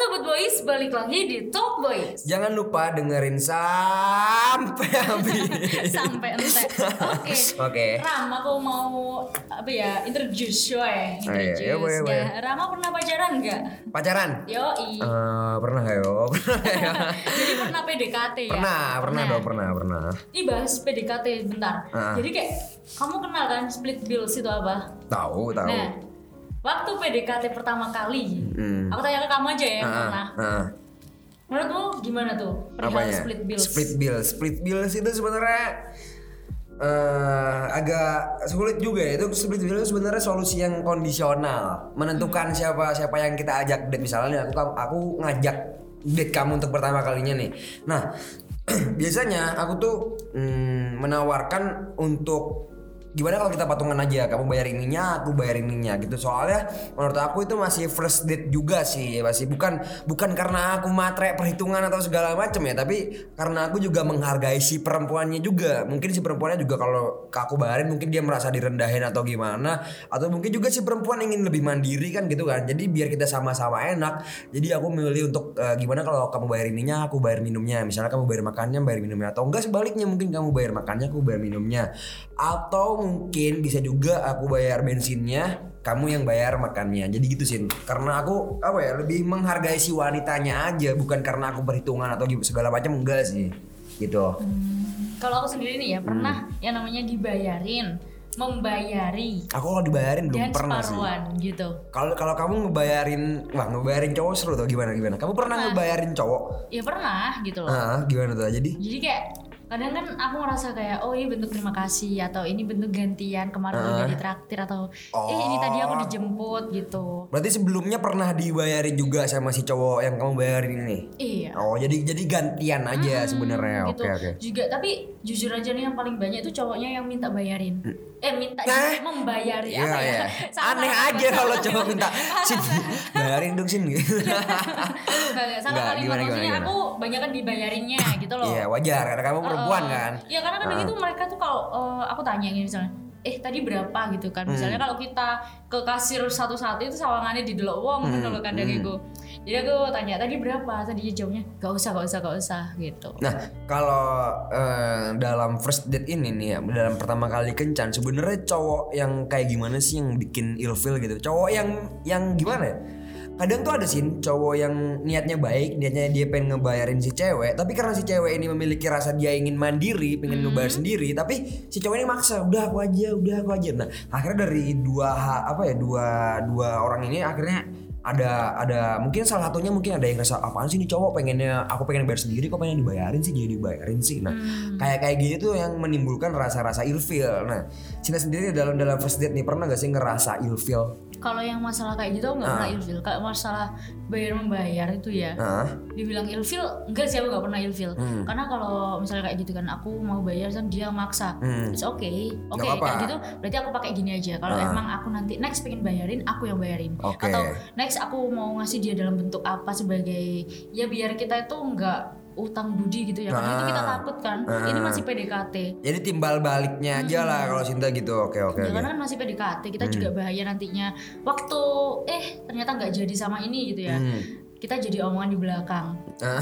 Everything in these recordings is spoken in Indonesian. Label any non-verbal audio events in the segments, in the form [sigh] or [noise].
Sobat Boys, balik lagi di Talk Boys Jangan lupa dengerin sampai habis. [laughs] Sampai entek Oke Oke. Ram, aku mau apa ya introduce yo iya, Introduce iya, boleh, Ya, boleh. Rama pernah pacaran nggak? Pacaran? Yoi Eh, pernah gak yo? [laughs] Pernah ya? Jadi pernah PDKT ya? pernah, pernah dong, pernah, pernah. Ini bahas PDKT bentar Ah. Jadi kayak Kamu kenal kan split bills itu apa? Tahu, tahu. Nah Waktu PDKT pertama kali Hmm. Aku tanya ke kamu aja ya Ah, pernah ah. Menurutmu gimana tuh? Perihal Apanya? split bills Split bills. Split bills itu sebenarnya eh agak sulit juga ya. Itu split bills itu sebenarnya solusi yang kondisional. Menentukan siapa siapa yang kita ajak date misalnya aku aku ngajak date kamu untuk pertama kalinya nih. Nah, [clears throat] biasanya aku tuh mm, menawarkan untuk gimana kalau kita patungan aja? Kamu bayar ininya aku bayar ininya gitu. Soalnya menurut aku itu masih first date juga sih. Masih bukan bukan karena aku matre perhitungan atau segala macam ya tapi karena aku juga menghargai si perempuannya juga. Mungkin si perempuannya juga kalau aku bayarin mungkin dia merasa direndahin atau gimana. Atau mungkin juga si perempuan ingin lebih mandiri kan gitu kan. Jadi biar kita sama-sama enak jadi aku memilih untuk eh, gimana kalau kamu bayar ininya aku bayar minumnya. Misalnya kamu bayar makannya bayar minumnya. Atau enggak sebaliknya mungkin kamu bayar makannya aku bayar minumnya. Atau mungkin bisa juga aku bayar bensinnya kamu yang bayar makannya. Jadi gitu sih karena aku apa ya lebih menghargai si wanitanya aja bukan karena aku perhitungan atau segala macam enggak sih. Gitu. Kalau aku sendiri nih ya pernah Hmm. yang namanya dibayarin, membayari. Aku kalau dibayarin belum dan pernah sih. gitu. kalau kalau kamu ngebayarin wah ngebayarin cowok seru tuh gimana gimana? Kamu pernah ngebayarin cowok? Ya pernah gitu loh. ah gimana tuh? Jadi? Jadi kayak kadang kan aku ngerasa kayak oh ini bentuk terima kasih atau ini bentuk gantian kemarin udah ditraktir atau eh ini tadi aku Oh. dijemput gitu. berarti sebelumnya pernah dibayarin juga sama si cowok yang kamu bayarin ini Iya. oh jadi jadi gantian aja sebenarnya gitu. oke oke Juga tapi jujur aja nih yang paling banyak itu cowoknya yang minta bayarin. Eh minta Eh? membayari Iya apa ya? [laughs] Sama Aneh kalimat aja kalau cowok minta [laughs] sin bayarin dong sin gitu. Sama kalimat maksudnya gimana, aku banyak kan dibayarinnya gitu loh. Iya wajar karena kamu perempuan Heeh. kan. Iya karena kadang itu mereka tuh kalau eh, aku tanya gini misalnya, eh tadi berapa gitu kan? Misalnya Hmm. kalau kita ke kasir satu-satu itu sawangannya di delok wong Hmm. gitu loh kadang itu. Jadi aku tanya tadi berapa? Tadi jawabnya gak usah gak usah gak usah gitu. Nah kalau eh, dalam first date ini nih ya dalam pertama kali kencan sebenarnya cowok yang kayak gimana sih yang bikin ilfil gitu? Cowok yang yang gimana ya? Kadang tuh ada sih cowok yang niatnya baik, niatnya dia pengen ngebayarin si cewek, tapi karena si cewek ini memiliki rasa dia ingin mandiri, pengen ngebayar sendiri, tapi si cowok ini maksa, udah aku aja, udah aku aja. Nah, akhirnya dari dua apa ya, dua dua orang ini akhirnya ada ada mungkin salah satunya mungkin ada yang ngerasa apaan sih nih cowok pengennya aku pengen bayar sendiri kok pengen dibayarin sih jadi dibayarin sih nah kayak kayak gitu tuh yang menimbulkan rasa-rasa ilfil nah Cina sendiri dalam dalam first date nih pernah gak sih ngerasa ilfil Kalau yang masalah kayak gitu nggak pernah ilfil. Kalau masalah bayar membayar itu ya, nah dibilang ilfil enggak sih aku nggak pernah ilfil. Hmm. Karena kalau misalnya kayak gitu kan aku mau bayar kan dia maksa. Hmm. It's okay. Oke, apa-apa. kayak gitu berarti aku pakai gini aja. Kalau Ah. emang aku nanti next pengen bayarin, aku yang bayarin. Oke. Atau next aku mau ngasih dia dalam bentuk apa sebagai ya biar kita itu nggak utang budi gitu ya. Karena itu kita Ah. takut kan. Ini masih PDKT. jadi timbal baliknya aja lah kalau Cinta gitu oke oke Ya, karena kan masih PDKT, kita Hmm. juga bahaya nantinya. Waktu eh ternyata nggak jadi sama ini gitu ya. Hmm. Kita jadi omongan di belakang. [laughs] Ah.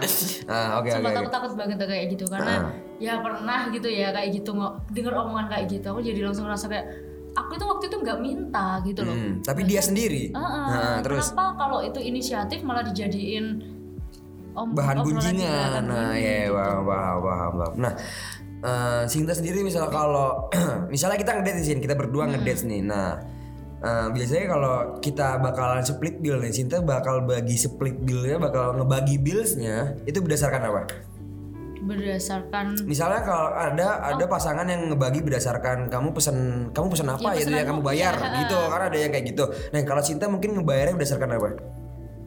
Sumpah. oke oke oke. takut takut banget kayak gitu karena Ah. ya pernah gitu ya kayak gitu nggak denger omongan kayak gitu aku jadi langsung ngerasa kayak aku itu waktu itu nggak minta gitu loh. Hmm, tapi dia sendiri? Heeh, Nah, terus? kenapa kalau itu inisiatif malah dijadiin om bahan gunjingan belakang nah ya paham paham paham paham. nah eh, Sinta sendiri misalnya kalau [clears throat] misalnya kita ngedate sini kita berdua Hmm. ngedate nih. Nah eh, biasanya kalau kita bakalan split bill nih Sinta bakal bagi split billnya bakal ngebagi billsnya itu berdasarkan apa berdasarkan misalnya kalau ada ada pasangan yang ngebagi berdasarkan kamu pesan kamu pesan apa Ya, ya, itu yang kamu bayar iya. gitu kan ada yang kayak gitu nah kalau Cinta mungkin ngebayarnya berdasarkan apa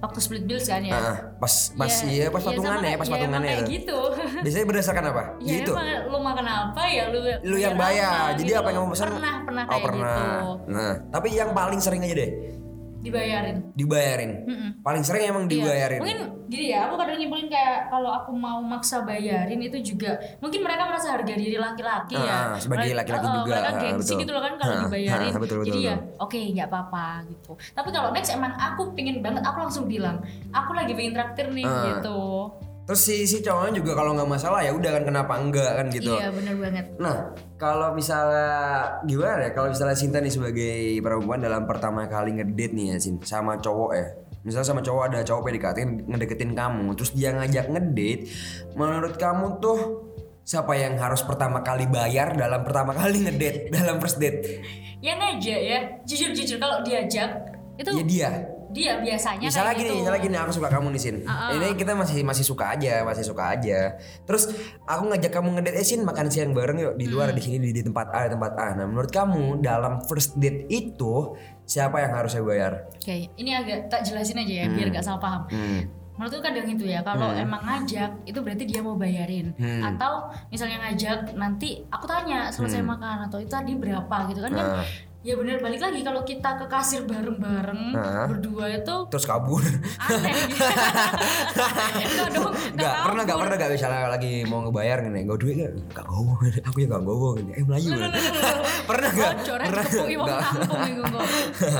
waktu split bills kan ya. Ah, pas pas Ya, iya pas ya sama patungannya kayak- pas ya kayak itu. gitu. [laughs] Biasanya berdasarkan apa? Ya gitu. emang lu makan apa ya lu Lu yang bayar. apa Jadi gitu apa yang kamu pesan? Pernah, pernah oh, kayak pernah. gitu. Nah, tapi yang paling sering aja deh. Dibayarin. Dibayarin. Mm-mm. Paling sering emang Iya. dibayarin. Mungkin gini ya, aku kadang nyimpulin kayak kalau aku mau maksa bayarin itu juga mungkin mereka merasa harga diri laki-laki ya. Ah, sebagai Mereka- laki-laki oh, juga, Mereka ah, gengsi betul. gitu loh kan kalau Ah, dibayarin. ah, betul, betul, Jadi ya betul. oke nggak apa-apa gitu. Tapi kalau next emang aku pingin banget, aku langsung bilang, aku lagi pengen traktir nih Ah. gitu. Terus si si cowoknya juga kalau nggak masalah ya udah kan kenapa enggak kan gitu. Iya bener banget. Nah, kalau misalnya gimana ya? Kalau misalnya Sinta nih sebagai perempuan dalam pertama kali ngedate nih ya, Sin, sama cowok ya. Misalnya sama cowok ada cowok PDKT ngedeketin kamu, terus dia ngajak ngedate, menurut kamu tuh siapa yang harus pertama kali bayar dalam pertama kali ngedate [laughs] dalam first date? Yang ngajak ya, jujur-jujur kalau diajak itu Ya dia. Dia biasanya Misalnya kayak gini, gitu. misalnya gini, aku suka kamu nih Sin. Ah, ah. Ini kita masih masih suka aja, masih suka aja. Terus aku ngajak kamu ngedate, eh Sin makan siang bareng yuk di Hmm. luar di sini di, di tempat A, di tempat A. Nah, menurut kamu dalam first date itu siapa yang harusnya bayar? Oke, ini agak tak jelasin aja ya biar gak salah paham. Hmm. Menurutku kadang itu ya, kalau emang ngajak itu berarti dia mau bayarin. Hmm. Atau misalnya ngajak nanti aku tanya selesai makan atau itu tadi berapa gitu kan kan. Ya bener balik lagi kalau kita ke kasir bareng-bareng Ah. berdua itu Terus kabur. aneh. [laughs] Enggak dong, pernah gak pernah gak misalnya lagi mau ngebayar nih Gak duit gak? Gak gowo Aku ya gak gowo gini. Eh Melayu [laughs] Pernah gak? Bocoran Pernah kepuki wong Nggak. kampung iku kok.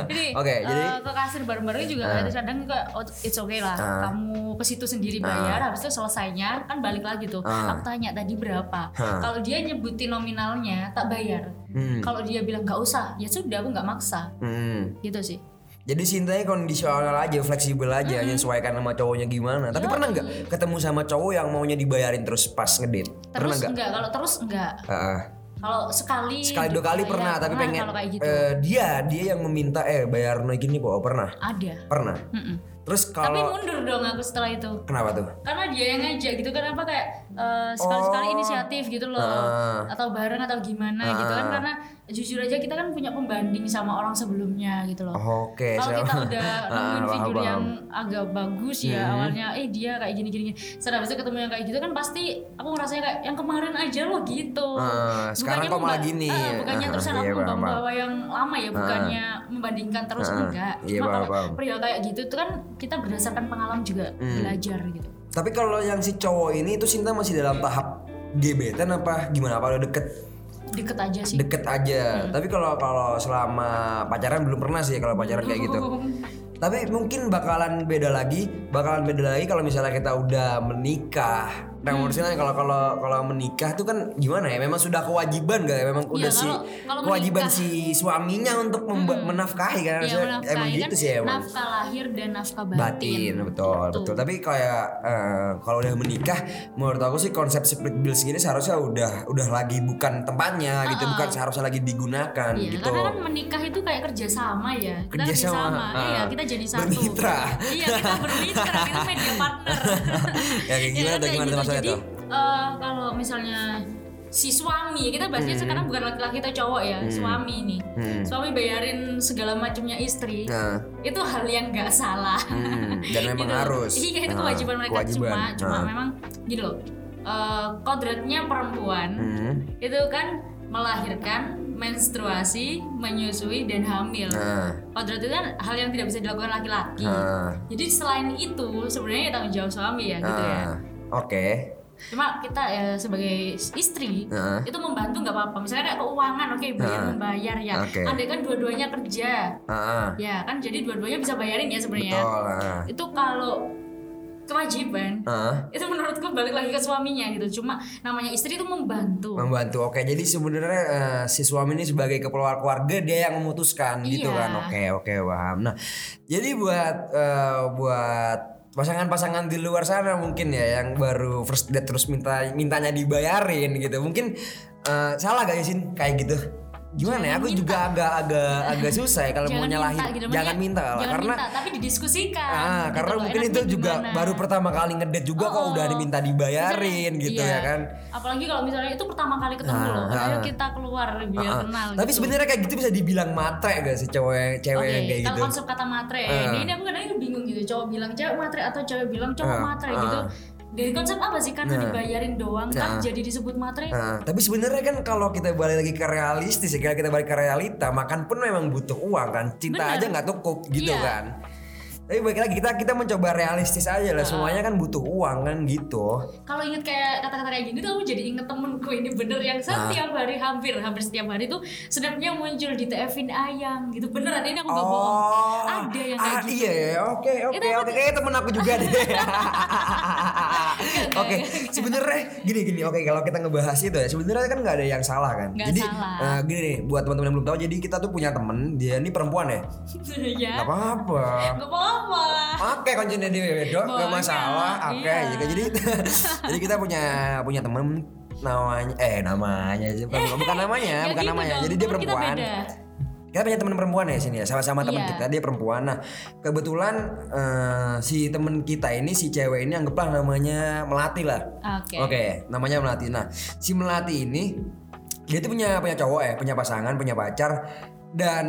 Jadi, Oke, eh, jadi- ke kasir bareng-bareng juga kadang juga oh, it's okay lah. Ah. Kamu ke situ sendiri bayar, habis itu selesainya kan balik lagi tuh. Aku tanya tadi berapa. Kalau dia nyebutin nominalnya tak bayar. Hmm. Kalau dia bilang nggak usah, ya sudah aku nggak maksa. Hmm. Gitu sih. Jadi cintanya kondisional aja, fleksibel aja, menyesuaikan sama cowoknya gimana. Tapi pernah nggak ketemu sama cowok yang maunya dibayarin terus pas? Pernah Terus nggak? enggak, kalau terus enggak. Heeh. Kalau sekali Sekali dua kali bayar, pernah, tapi pengen gitu. eh, dia dia yang meminta eh bayar naik gini kok pernah Ada. pernah. Mm-mm. Terus Tapi kalau mundur dong aku setelah itu. kenapa tuh? karena dia yang ngajak gitu kan apa kayak eh, sekali-sekali Oh. inisiatif gitu loh Ah. atau bareng atau gimana gitu kan karena jujur aja kita kan punya pembanding sama orang sebelumnya gitu loh Oke, kalau siap. kita udah [laughs] Ah, nemuin paham, figur yang agak bagus ya Hmm. awalnya eh dia kayak gini gini setelah itu ketemu yang kayak gitu kan pasti aku ngerasanya kayak yang kemarin aja loh gitu Ah, sekarang kok malah gini. ah, bukannya Ah, terusan iya, aku paham, membawa yang lama ya bukannya membandingkan terus Ah, enggak iya, cuma paham, kalau perihal kayak gitu itu kan kita berdasarkan pengalaman juga Hmm. belajar gitu Tapi kalau yang si cowok ini itu Sinta masih dalam tahap gebetan apa gimana? Apa udah deket deket aja sih deket aja. Tapi kalau kalau selama pacaran belum pernah sih kalau pacaran kayak gitu. [laughs] Tapi mungkin bakalan beda lagi, bakalan beda lagi kalau misalnya kita udah menikah. Nah, Hmm. maksudnya kalau kalau kalau menikah tuh kan gimana ya? Memang sudah kewajiban gak? ya? Memang Iya, udah si kalau- kalau kewajiban menikah. si suaminya untuk memba- menafkahi kan? Maksudnya menafkahi emang kan gitu sih emang. nafkah lahir dan nafkah batin. Batin, betul, Gitu. betul. Tapi kayak eh, kalau udah menikah, menurut aku sih konsep split bill segini seharusnya udah udah lagi bukan tempatnya gitu, bukan seharusnya lagi digunakan Iya, gitu. karena kan menikah itu kayak kerjasama ya. Kita Kerjasama, kerjasama, ah. iya kita jadi satu. Bermitra. iya kita bermitra, kita media partner. [laughs] Ya, kayak gimana kayak gimana tuh gitu. Maksudnya Jadi eh, kalau misalnya si suami kita bahasnya Hmm. sekarang bukan laki-laki atau cowok ya suami ini Hmm. suami bayarin segala macamnya istri Nah, itu hal yang nggak salah hmm, dan [laughs] memang Gitu. harus. iya itu Ah, kewajiban mereka kewajiban. cuma cuma Ah. memang gini loh eh, kodratnya perempuan Hmm. itu kan melahirkan menstruasi menyusui dan hamil Nah, kodrat itu kan hal yang tidak bisa dilakukan laki-laki nah, jadi selain itu sebenarnya ya tanggung jawab suami ya gitu ya Oke. cuma kita ya sebagai istri Nah. itu membantu nggak apa-apa misalnya kayak keuangan oke bayar Nah. membayar ya Oke. andai kan dua-duanya kerja Ah, ya kan jadi dua-duanya bisa bayarin ya sebenarnya betul. ah. itu kalau kewajiban Ah, itu menurutku balik lagi ke suaminya gitu cuma namanya istri itu membantu membantu. Oke, jadi sebenarnya eh, si suami ini sebagai kepala keluarga dia yang memutuskan gitu Iya. kan. Oke, oke, paham. Nah, jadi buat eh, buat pasangan-pasangan di luar sana mungkin ya yang baru first date terus minta mintanya dibayarin gitu. Mungkin eh, salah gak sih kayak gitu? Gimana ya? Aku juga agak agak agak susah ya kalau mau nyalahin. gitu. jangan minta lah jangan karena minta, tapi didiskusikan Ah, gitu karena loh. mungkin itu juga gimana? baru pertama kali ngedate juga kok Oh, udah diminta dibayarin Misalnya, gitu iya. ya kan. apalagi kalau misalnya itu pertama kali ketemu Ah, loh ayo ah. kita keluar biar Ah, kenal Tapi gitu. sebenarnya kayak gitu bisa dibilang matre gak sih cewek cewek yang kayak kalau gitu? konsep kata matre Ah. ini, ini aku kadang bingung gitu cowok bilang cewek matre atau cewek bilang cowok Ah, matre ah. gitu dari konsep apa sih karena Nah. dibayarin doang kan jadi disebut matre Nah, tapi sebenarnya kan kalau kita balik lagi ke realistis, ya, kita balik ke realita, makan pun memang butuh uang kan. Cinta Bener. aja nggak cukup gitu Iya. kan. Tapi balik lagi kita kita mencoba realistis aja lah. Semuanya kan butuh uang kan gitu. kalau inget kayak kata-kata kayak gini tuh aku jadi inget temenku ini bener yang setiap hari hampir hampir setiap hari tuh snapnya muncul di TF-in ayang gitu beneran ini aku gak bohong ada yang kayak ah, gitu Iya, ya, oke, oke, oke. Kayaknya temen aku juga deh. [laughs] [laughs] Oke, sebenarnya gini gini. Oke, kalau kita ngebahas itu ya, sebenarnya kan nggak ada yang salah kan. Nggak jadi salah. eh, gini nih, buat teman-teman yang belum tahu, jadi kita tuh punya temen, dia ini perempuan ya. [laughs] ya Gak apa-apa. gak apa-apa Oke, kuncinya dia beda, gak masalah. Oke, iya. jadi jadi [laughs] jadi kita punya punya temen namanya eh namanya bukan, bukan namanya, Nggak bukan gitu namanya. dong, Jadi dia temen kita perempuan. beda. Kita punya teman perempuan ya sini ya, sama-sama teman Iya. kita dia perempuan. Nah, kebetulan eh, si temen kita ini si cewek ini anggaplah namanya Melati lah. Oke. Oke, namanya Melati. Nah, si Melati ini dia tuh punya punya cowok ya, punya pasangan, punya pacar dan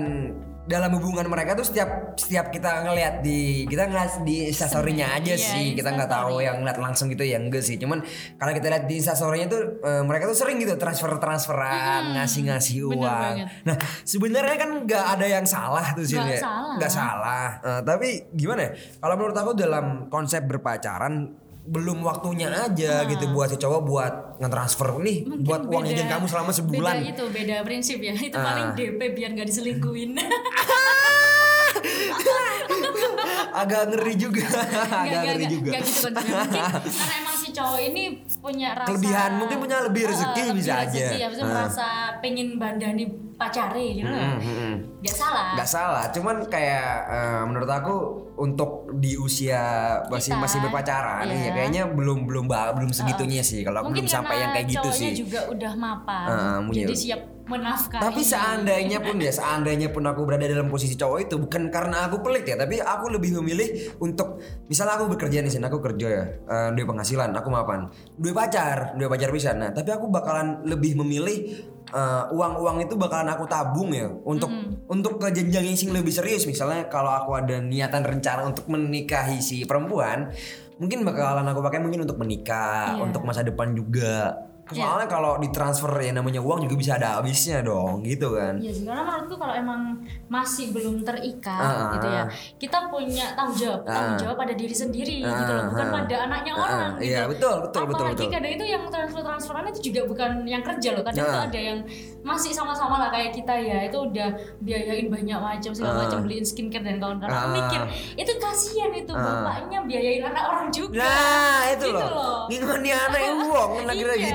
dalam hubungan mereka tuh setiap setiap kita ngelihat di kita ngeliat di instastorynya aja Iya, sih kita nggak tahu yang ngeliat langsung gitu ya enggak sih. Cuman kalau kita lihat di instastorynya tuh eh, mereka tuh sering gitu transfer transferan ngasih ngasih bener uang. nah sebenarnya kan nggak ada yang salah tuh sih Nggak ya. salah. nggak salah. Eh, tapi gimana ya? Kalau menurut aku dalam konsep berpacaran belum waktunya aja gitu buat si cowok buat ngetransfer nih Mungkin buat uang jajan kamu selama sebulan Beda itu beda prinsip ya. Itu Ah. paling DP biar nggak diselingkuhin. [laughs] agak ngeri juga agak ngeri juga Gak gitu. Mungkin karena emang si cowok ini punya rasa Kelebihan, mungkin punya lebih rezeki Eh, lebih bisa aja. rezeki, ya, bisa Ah. merasa pengen bandani pacare gitu loh. Hmm, hmm, hmm. Gak salah. nggak salah cuman kayak eh, menurut aku untuk di usia masih Kita, masih berpacaran iya. ya kayaknya belum belum belum segitunya sih kalau aku Mungkin belum sampai yang kayak gitu sih juga udah mapan. Mungkin. jadi siap menafkahi. Tapi seandainya pun ya, seandainya pun aku berada dalam posisi cowok itu bukan karena aku pelit ya, tapi aku lebih memilih untuk misalnya aku bekerja di sini, aku kerja ya, eh, dua penghasilan, aku mapan, dua pacar, dua pacar bisa. Nah, tapi aku bakalan lebih memilih eh, uang-uang itu bakalan aku tabung ya untuk untuk ke jenjang yang sing lebih serius. Misalnya kalau aku ada niatan rencana untuk menikahi si perempuan, mungkin bakalan aku pakai mungkin untuk menikah, Iya. untuk masa depan juga. Soalnya kalau ditransfer ya namanya uang juga bisa ada habisnya dong gitu kan. Iya sih, karena menurutku kalau emang masih belum terikat Ah, gitu ya, kita punya tanggung jawab, tanggung jawab pada diri sendiri gitu loh, bukan ah. pada anaknya Ah, orang gitu. iya, betul, betul, betul, Apalagi betul. kadang itu yang transfer transferan itu juga bukan yang kerja loh, kadang Ah. itu ada yang masih sama-sama lah kayak kita ya, itu udah biayain banyak macam segala Ah. macam beliin skincare dan kawan-kawan. Aku Ah. mikir itu kasihan itu bapaknya biayain anak orang juga. Nah itu Gitu loh, loh. gimana anak uang kira Iya.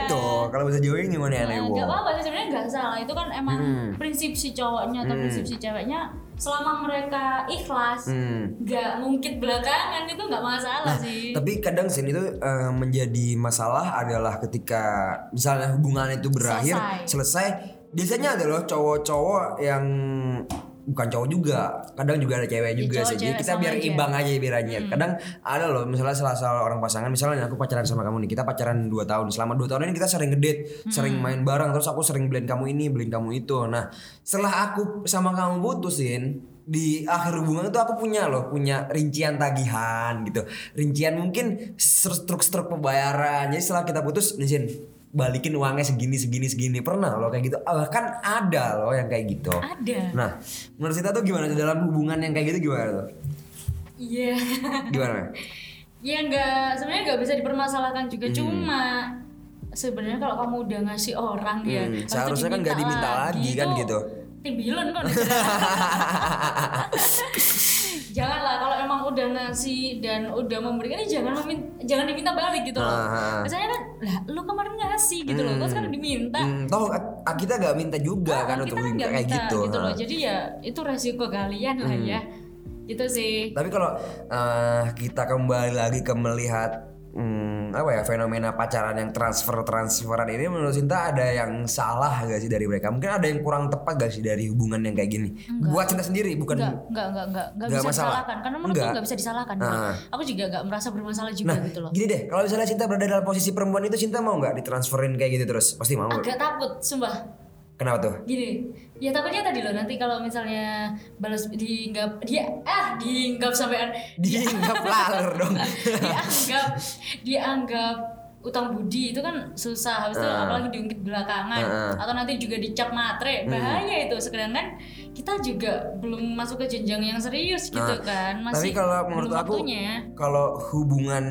Kalau bahasa Jawa ini gimana anak Nah, uang? nggak apa-apa sih sebenarnya nggak salah itu kan emang Hmm. prinsip si cowoknya atau prinsip si ceweknya selama mereka ikhlas Hmm. nggak ngungkit belakangan itu nggak masalah sih Tapi kadang sini tuh eh, menjadi masalah adalah ketika misalnya hubungan itu berakhir Selesai. selesai, biasanya ada loh cowok-cowok yang bukan cowok juga, kadang juga ada cewek Ya, juga cowok, sih. Jadi kita biar aja. Hmm. imbang aja biarnya. Kadang ada loh misalnya salah salah orang pasangan, misalnya aku pacaran sama kamu nih, kita pacaran 2 tahun. Selama 2 tahun ini kita sering ngedate, sering Hmm. main bareng, terus aku sering beliin kamu ini, beliin kamu itu. Nah, setelah aku sama kamu putusin, di akhir hubungan itu aku punya loh punya rincian tagihan gitu rincian mungkin struk-struk pembayaran jadi setelah kita putus izin balikin uangnya segini segini segini. Pernah loh kayak gitu. Ah, bahkan ada loh yang kayak gitu. Ada. Nah menurut kita tuh gimana dalam hubungan yang kayak gitu gimana tuh? Iya. Gimana? Ya nggak sebenarnya nggak bisa dipermasalahkan Hmm. juga cuma sebenarnya kalau kamu udah ngasih orang ya Hmm, itu seharusnya kan nggak diminta lagi kan tuh gitu. timbilan kan [laughs] [laughs] janganlah kalau emang udah ngasih dan udah memberikan ya jangan memin- jangan diminta balik gitu loh. Ah, ah. misalnya kan lah lu kemarin ngasih gitu loh kok sekarang diminta. Hmm, toh ah, kita gak minta juga kan Ah, untuk kan nggak kayak minta gitu, gitu loh. Ah. jadi ya itu resiko kalian lah ya. Gitu sih. Tapi kalau eh, kita kembali lagi ke melihat hmm, apa ya fenomena pacaran yang transfer transferan ini menurut Cinta ada yang salah gak sih dari mereka? Mungkin ada yang kurang tepat gak sih dari hubungan yang kayak gini? Buat Cinta sendiri bukan Enggak, enggak, enggak, enggak, enggak Nggak bisa masalah? disalahkan karena menurutku Enggak. enggak bisa disalahkan. Ah. Aku juga enggak merasa bermasalah juga Nah, gitu loh. gini deh, kalau misalnya Cinta berada dalam posisi perempuan itu Cinta mau nggak ditransferin kayak gitu terus? Pasti mau. Agak takut, sumpah. Kenapa tuh? gini ya takutnya tadi loh nanti kalau misalnya balas diinggap dia ah diinggap sampai Diinggap laler dong. [laughs] dianggap dianggap utang budi itu kan susah habis itu Ah. apalagi diungkit belakangan Ah. atau nanti juga dicap matre Hmm. bahaya itu sedangkan kita juga belum masuk ke jenjang yang serius gitu Nah, kan Tapi masih kalau menurut aku waktunya. kalau hubungan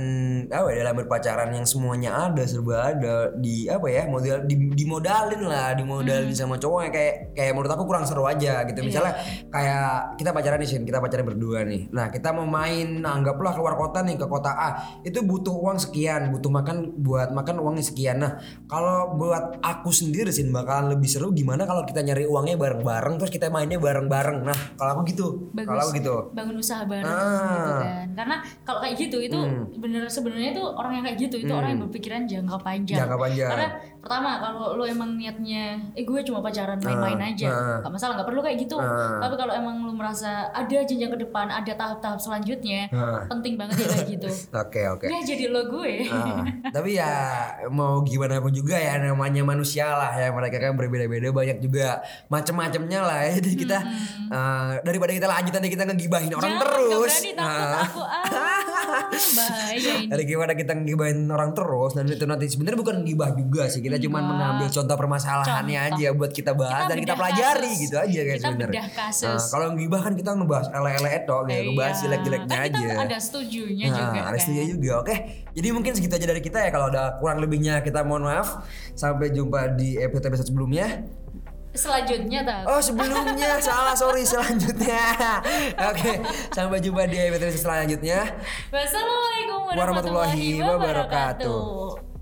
apa ya dalam berpacaran yang semuanya ada serba ada di apa ya model di, dimodalin lah dimodalin Hmm. sama cowoknya kayak kayak menurut aku kurang seru aja gitu Iya. misalnya kayak kita pacaran nih Shin kita pacaran berdua nih nah kita mau main anggaplah keluar kota nih ke kota A itu butuh uang sekian butuh makan buat makan uangnya sekian nah kalau buat aku sendiri sih bakalan lebih seru gimana kalau kita nyari uangnya bareng-bareng terus kita mainnya bareng-bareng. Nah kalau aku gitu. Bagus. Kalau aku gitu. Bangun usaha bareng Ah. Hmm. gitu kan. Karena kalau kayak gitu itu bener sebenarnya itu orang yang kayak gitu itu orang yang berpikiran jangka panjang. Jangka panjang. karena pertama kalau lo emang niatnya eh gue cuma pacaran main-main aja. Ah. nggak masalah nggak perlu kayak gitu. Ah. tapi kalau emang lo merasa ada jenjang ke depan ada tahap-tahap selanjutnya Ah. penting banget ya kayak gitu. [laughs] Oke oke. Ya jadi lo gue. Ah, [laughs] tapi ya mau gimana pun juga ya namanya manusia lah ya. Mereka kan berbeda-beda banyak juga macam-macamnya lah ya. Jadi kita eh, daripada kita lanjut nanti kita ngegibahin orang Jangan, terus. nggak berani Ah. aku ah bahaya ini dari gimana kita ngegibahin orang terus dan itu nanti sebenarnya bukan gibah juga sih kita cuma mengambil contoh permasalahannya Contoh. aja buat kita bahas Kita dan kita pelajari kasus. gitu aja kan Kita sebenarnya. Nah, kalau ngibah kan kita ngebahas ele-ele itu gitu, ngebahas Iya. jelek-jeleknya kan aja. kita ada setujunya Nah, juga ada kan. setuju juga. Oke. Jadi mungkin segitu aja dari kita ya. Kalau ada kurang lebihnya kita mohon maaf. Sampai jumpa di episode episode sebelumnya. Selanjutnya tak Oh sebelumnya [laughs] salah sorry selanjutnya. Oke. Sampai jumpa di episode selanjutnya. Wassalamualaikum Warahmatullahi warahmatullahi wabarakatuh. wabarakatuh.